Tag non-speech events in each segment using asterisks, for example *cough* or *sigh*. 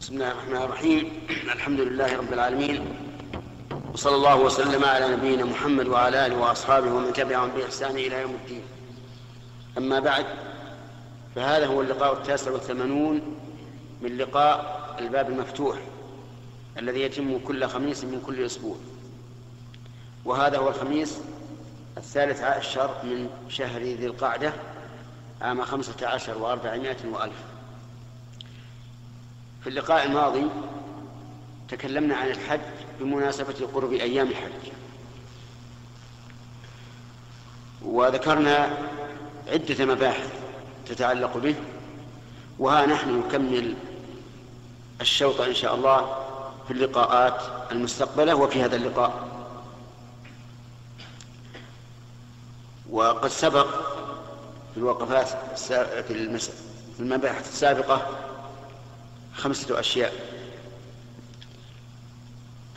بسم الله الرحمن الرحيم. *clears throat* الحمد لله رب العالمين. وصلى الله وسلم على نبينا محمد وعلى آله وأصحابه ومن تبعهم بإحسان إلى يوم الدين. أما بعد فهذا هو اللقاء التاسع والثمانون من لقاء الباب المفتوح الذي يتم كل خميس من كل أسبوع. وهذا هو الخميس الثالث عشر من شهر ذي القعدة عام خمسة عشر وأربعمائة وألف. في اللقاء الماضي تكلمنا عن الحج بمناسبة قرب أيام الحج. وذكرنا عدة مباحث تتعلق به وها نحن نكمل الشوط إن شاء الله في اللقاءات المستقبلة وفي هذا اللقاء. وقد سبق في الوقفات في المباحث السابقة خمسة أشياء.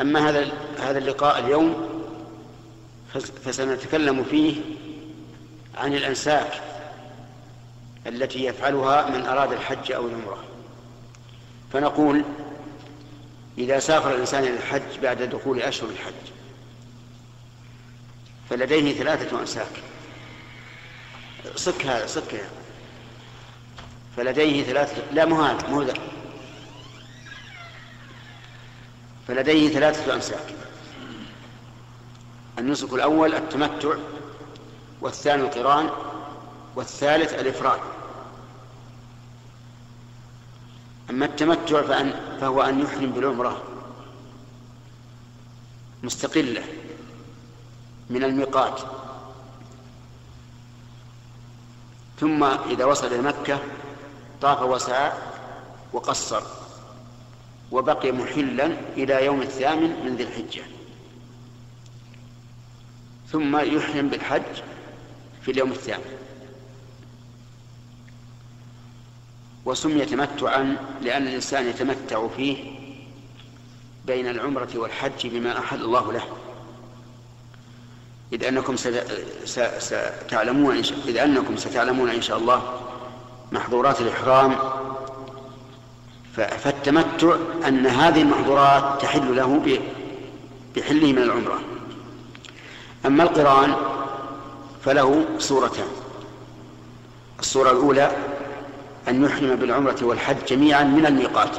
أما هذا هذا اللقاء اليوم فسنتكلم فيه عن الأنساك التي يفعلها من أراد الحج أو العمرة. فنقول إذا سافر الإنسان إلى الحج بعد دخول أشهر الحج فلديه ثلاثة أنساك. صك هذا صك فلديه ثلاثة لا مو هذا مو فلديه ثلاثة أمساك. النسك الأول التمتع والثاني القران والثالث الإفراد. أما التمتع فأن فهو أن يحرم بالعمرة. مستقلة من الميقات. ثم إذا وصل إلى مكة طاف وسعى وقصر. وبقي محلا إلى يوم الثامن من ذي الحجة. ثم يحرم بالحج في اليوم الثامن. وسمي تمتعا لأن الإنسان يتمتع فيه بين العمرة والحج بما أحل الله له. إذ أنكم ستعلمون إذ أنكم ستعلمون إن شاء الله محظورات الإحرام فالتمتع أن هذه المحظورات تحل له بحله من العمرة. أما القرآن فله صورتان. الصورة الأولى أن يحرم بالعمرة والحج جميعا من الميقات.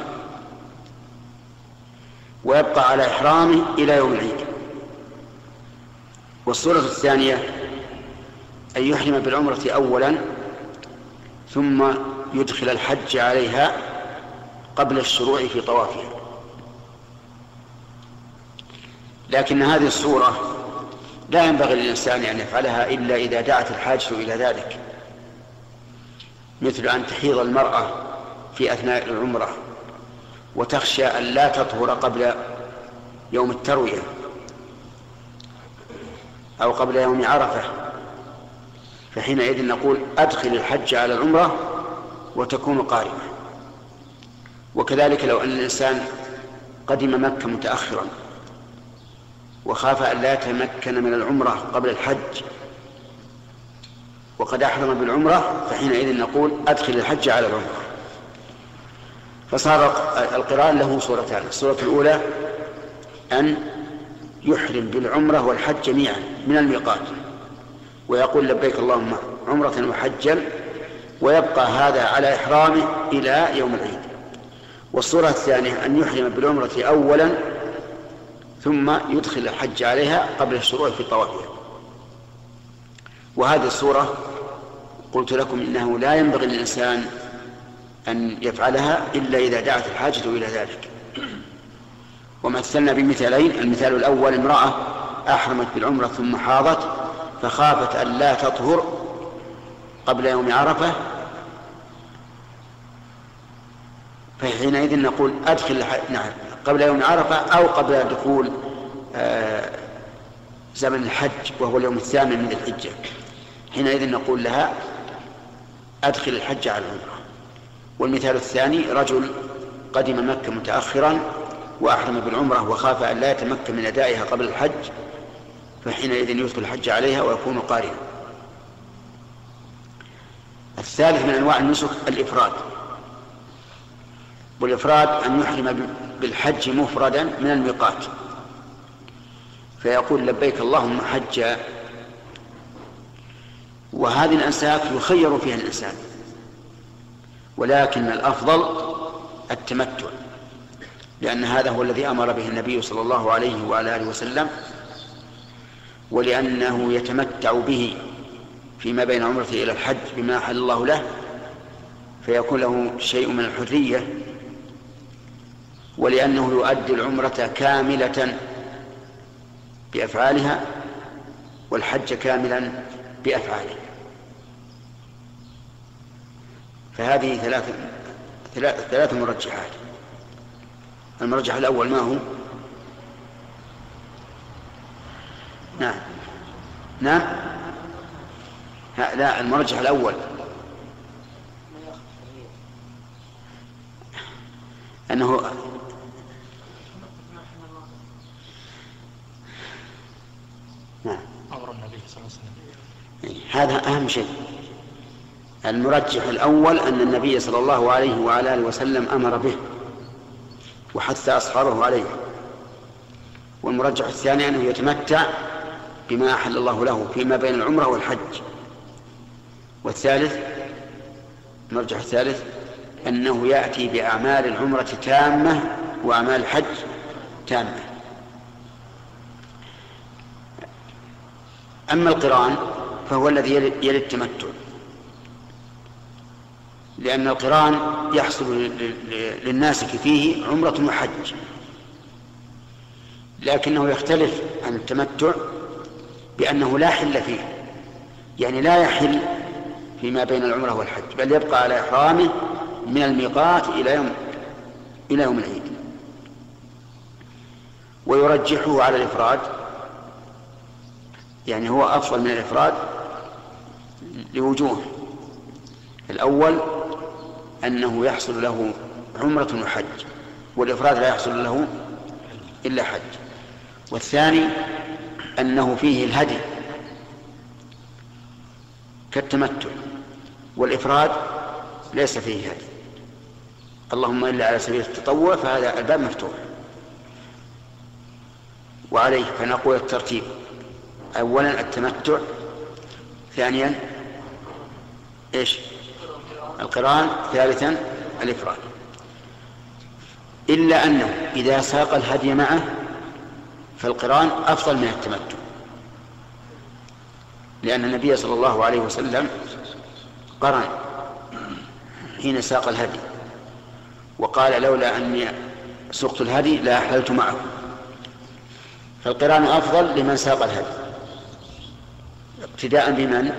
ويبقى على إحرامه إلى يوم العيد. والصورة الثانية أن يحرم بالعمرة أولا ثم يدخل الحج عليها قبل الشروع في طوافها لكن هذه الصورة لا ينبغي للإنسان أن يفعلها إلا إذا دعت الحاجة إلى ذلك. مثل أن تحيض المرأة في أثناء العمرة وتخشى أن لا تطهر قبل يوم التروية أو قبل يوم عرفة فحينئذ نقول أدخل الحج على العمرة وتكون قارمة. وكذلك لو أن الإنسان قدم مكة متأخرا وخاف أن لا يتمكن من العمرة قبل الحج وقد أحرم بالعمرة فحينئذ نقول أدخل الحج على العمرة. فصار القرآن له صورتان الصورة الأولى أن يحرم بالعمرة والحج جميعا من الميقات. ويقول لبيك اللهم عمرة وحجا ويبقى هذا على إحرامه إلى يوم العيد. والصورة الثانية أن يحرم بالعمرة أولا ثم يدخل الحج عليها قبل الشروع في طوافها. وهذه الصورة قلت لكم إنه لا ينبغي للإنسان أن يفعلها إلا إذا دعت الحاجة إلى ذلك. ومثلنا بمثالين المثال الأول امرأة أحرمت بالعمرة ثم حاضت فخافت أن لا تطهر قبل يوم عرفة فحينئذ نقول أدخل نعم قبل يوم عرفة أو قبل دخول آه، زمن الحج وهو اليوم الثامن من الحجة. حينئذ نقول لها أدخل الحج على العمرة. والمثال الثاني رجل قدم مكة متأخرا وأحرم بالعمرة وخاف أن لا يتمكن من أدائها قبل الحج فحينئذ يدخل الحج عليها ويكون قارنا. الثالث من أنواع النسك الإفراد. والإفراد أن يحرم بالحج مفردا من الميقات. فيقول لبيك اللهم حجا. وهذه الأنساك يخير فيها الإنسان. ولكن الأفضل التمتع. لأن هذا هو الذي أمر به النبي صلى الله عليه وعلى آله وسلم. ولأنه يتمتع به فيما بين عمرته إلى الحج بما أحل الله له. فيكون له شيء من الحرية ولأنه يؤدي العمرة كاملة بأفعالها والحج كاملا بأفعاله. فهذه ثلاث ثلاث مرجحات. المرجح الأول ما هو؟ نعم. نعم. لا المرجح الأول. أنه نعم أمر النبي هذا أهم شيء. المرجح الأول أن النبي صلى الله عليه وعلى آله وسلم أمر به وحث أصحابه عليه. والمرجح الثاني أنه يتمتع بما أحل الله له فيما بين العمرة والحج. والثالث المرجح الثالث أنه يأتي بأعمال العمرة تامة وأعمال الحج تامة. أما القرآن فهو الذي يلي التمتع. لأن القرآن يحصل للناسك فيه عمرة وحج. لكنه يختلف عن التمتع بأنه لا حل فيه. يعني لا يحل فيما بين العمرة والحج بل يبقى على إحرامه من الميقات إلى يوم إلى يوم العيد. ويرجحه على الإفراد يعني هو أفضل من الإفراد لوجوه. الأول أنه يحصل له عمرة وحج والإفراد لا يحصل له إلا حج. والثاني أنه فيه الهدي كالتمتع والإفراد ليس فيه هدي. اللهم إلا على سبيل التطوع فهذا الباب مفتوح. وعليه فنقول الترتيب. أولا التمتع ثانيا إيش؟ القران ثالثا الإفراد. إلا أنه إذا ساق الهدي معه فالقران أفضل من التمتع. لأن النبي صلى الله عليه وسلم قرن حين ساق الهدي وقال لولا أني سقت الهدي لأحللت معه. فالقران أفضل لمن ساق الهدي. اقتداء بمن؟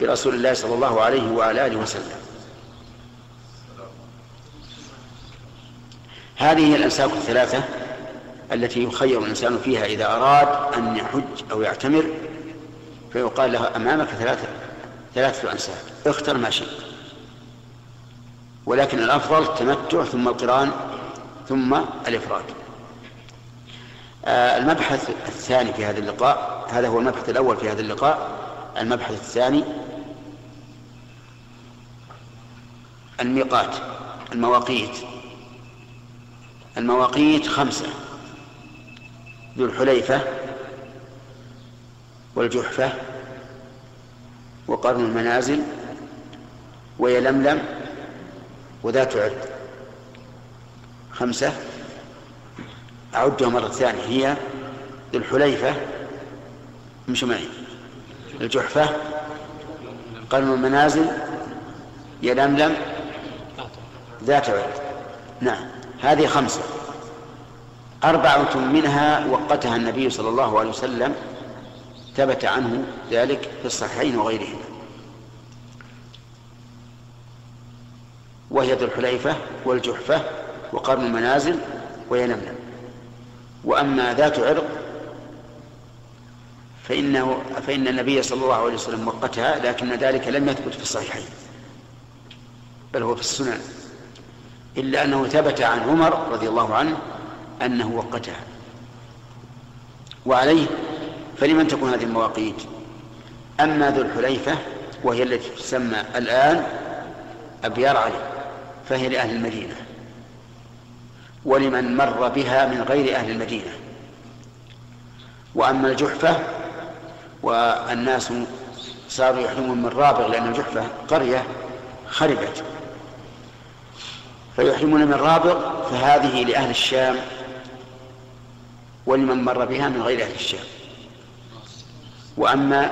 برسول الله صلى الله عليه وعلى آله وسلم. هذه هي الأنساك الثلاثة التي يخير الإنسان فيها إذا أراد أن يحج أو يعتمر فيقال له أمامك ثلاثة ثلاثة أنساك اختر ما شئت. ولكن الأفضل التمتع ثم القرآن ثم الإفراد. المبحث الثاني في هذا اللقاء هذا هو المبحث الأول في هذا اللقاء. المبحث الثاني الميقات المواقيت. المواقيت خمسة ذو الحليفة والجحفة وقرن المنازل ويلملم وذات عد. خمسة أعدها مرة ثانية. هي ذو الحليفة امشوا معي الجحفة قرن المنازل يلملم ذات عد نعم هذه خمسة. أربعة منها وقتها النبي صلى الله عليه وسلم ثبت عنه ذلك في الصحيحين وغيرهما. وهي ذو الحليفة والجحفة وقرن المنازل وينملم وأما ذات عرق فإنه فإن النبي صلى الله عليه وسلم وقتها لكن ذلك لم يثبت في الصحيحين بل هو في السنن إلا أنه ثبت عن عمر رضي الله عنه أنه وقتها. وعليه فلمن تكون هذه المواقيت؟ أما ذو الحليفة وهي التي تسمى الآن أبيار علي فهي لأهل المدينة. ولمن مر بها من غير أهل المدينة. وأما الجحفة والناس صاروا يحرمون من رابغ لأن الجحفة قرية خربت. فيحرمون من رابغ فهذه لأهل الشام ولمن مر بها من غير أهل الشام. وأما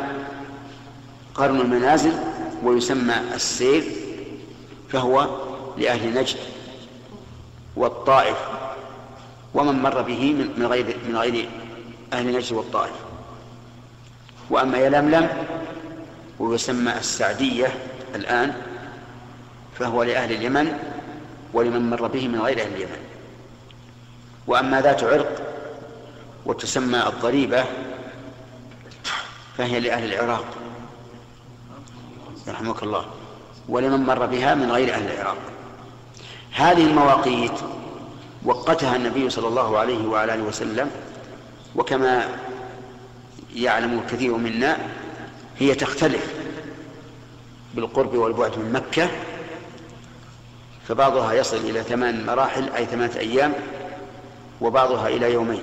قرن المنازل ويسمى السير فهو لأهل نجد. والطائف ومن مر به من غير من غير أهل نجد والطائف. وأما يلملم ويسمى السعدية الآن فهو لأهل اليمن ولمن مر به من غير أهل اليمن. وأما ذات عرق وتسمى الضريبة فهي لأهل العراق. رحمك الله. ولمن مر بها من غير أهل العراق. هذه المواقيت وقتها النبي صلى الله عليه وعلى آله وسلم وكما يعلم الكثير منا هي تختلف بالقرب والبعد من مكة فبعضها يصل إلى ثمان مراحل أي ثمانية أيام وبعضها إلى يومين.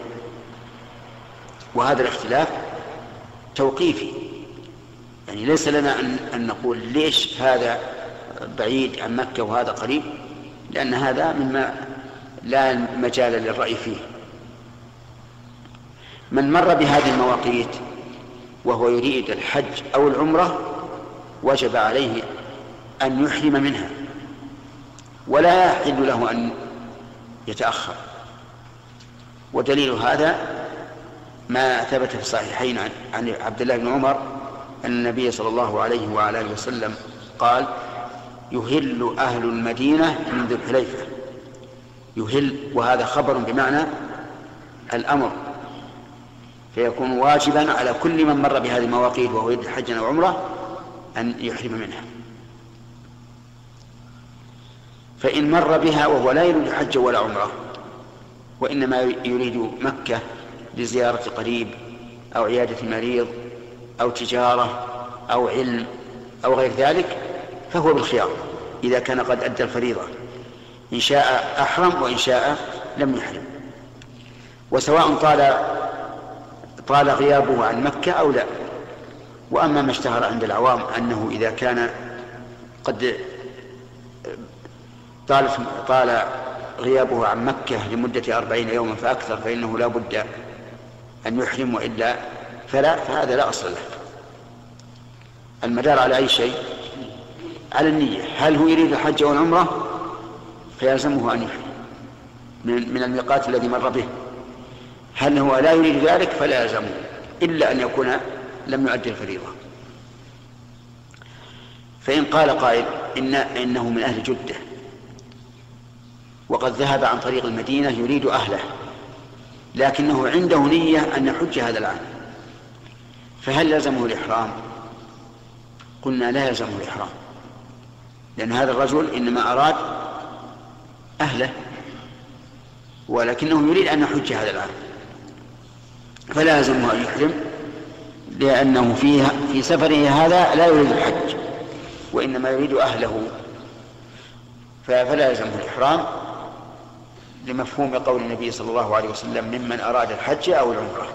وهذا الاختلاف توقيفي. يعني ليس لنا أن, أن نقول ليش هذا بعيد عن مكة وهذا قريب. لأن هذا مما لا مجال للرأي فيه. من مر بهذه المواقيت وهو يريد الحج أو العمرة وجب عليه أن يحرم منها ولا يحل له أن يتأخر. ودليل هذا ما ثبت في الصحيحين عن, عبد الله بن عمر أن النبي صلى الله عليه وعلى آله وسلم قال يهل أهل المدينة من ذي الحليفة. يهل وهذا خبر بمعنى الأمر. فيكون واجبا على كل من مر بهذه المواقيت وهو يريد حجا أو عمرة أن يحرم منها. فإن مر بها وهو لا يريد حجا ولا عمرة وإنما يريد مكة لزيارة قريب أو عيادة مريض أو تجارة أو علم أو غير ذلك فهو بالخيار. إذا كان قد أدى الفريضة. إن شاء أحرم وإن شاء لم يحرم. وسواء طال طال غيابه عن مكة أو لا. وأما ما اشتهر عند العوام أنه إذا كان قد طال طال غيابه عن مكة لمدة أربعين يوما فأكثر فإنه لا بد أن يحرم وإلا فلا فهذا لا أصل له. المدار على أي شيء؟ على النية. هل هو يريد الحج والعمرة؟ فيلزمه أن يحرم من من الميقات الذي مر به. هل هو لا يريد ذلك؟ فلا يلزمه. إلا أن يكون لم يؤدي الفريضة. فإن قال قائل إن إنه من أهل جدة. وقد ذهب عن طريق المدينة يريد أهله. لكنه عنده نية أن يحج هذا العام. فهل لزمه الإحرام؟ قلنا لا يلزمه الإحرام. لأن هذا الرجل إنما أراد أهله ولكنه يريد أن يحج هذا العام. فلا يلزمه أن يحرم لأنه فيها في سفره هذا لا يريد الحج وإنما يريد أهله. فلا يلزمه الإحرام لمفهوم قول النبي صلى الله عليه وسلم ممن أراد الحج أو العمرة.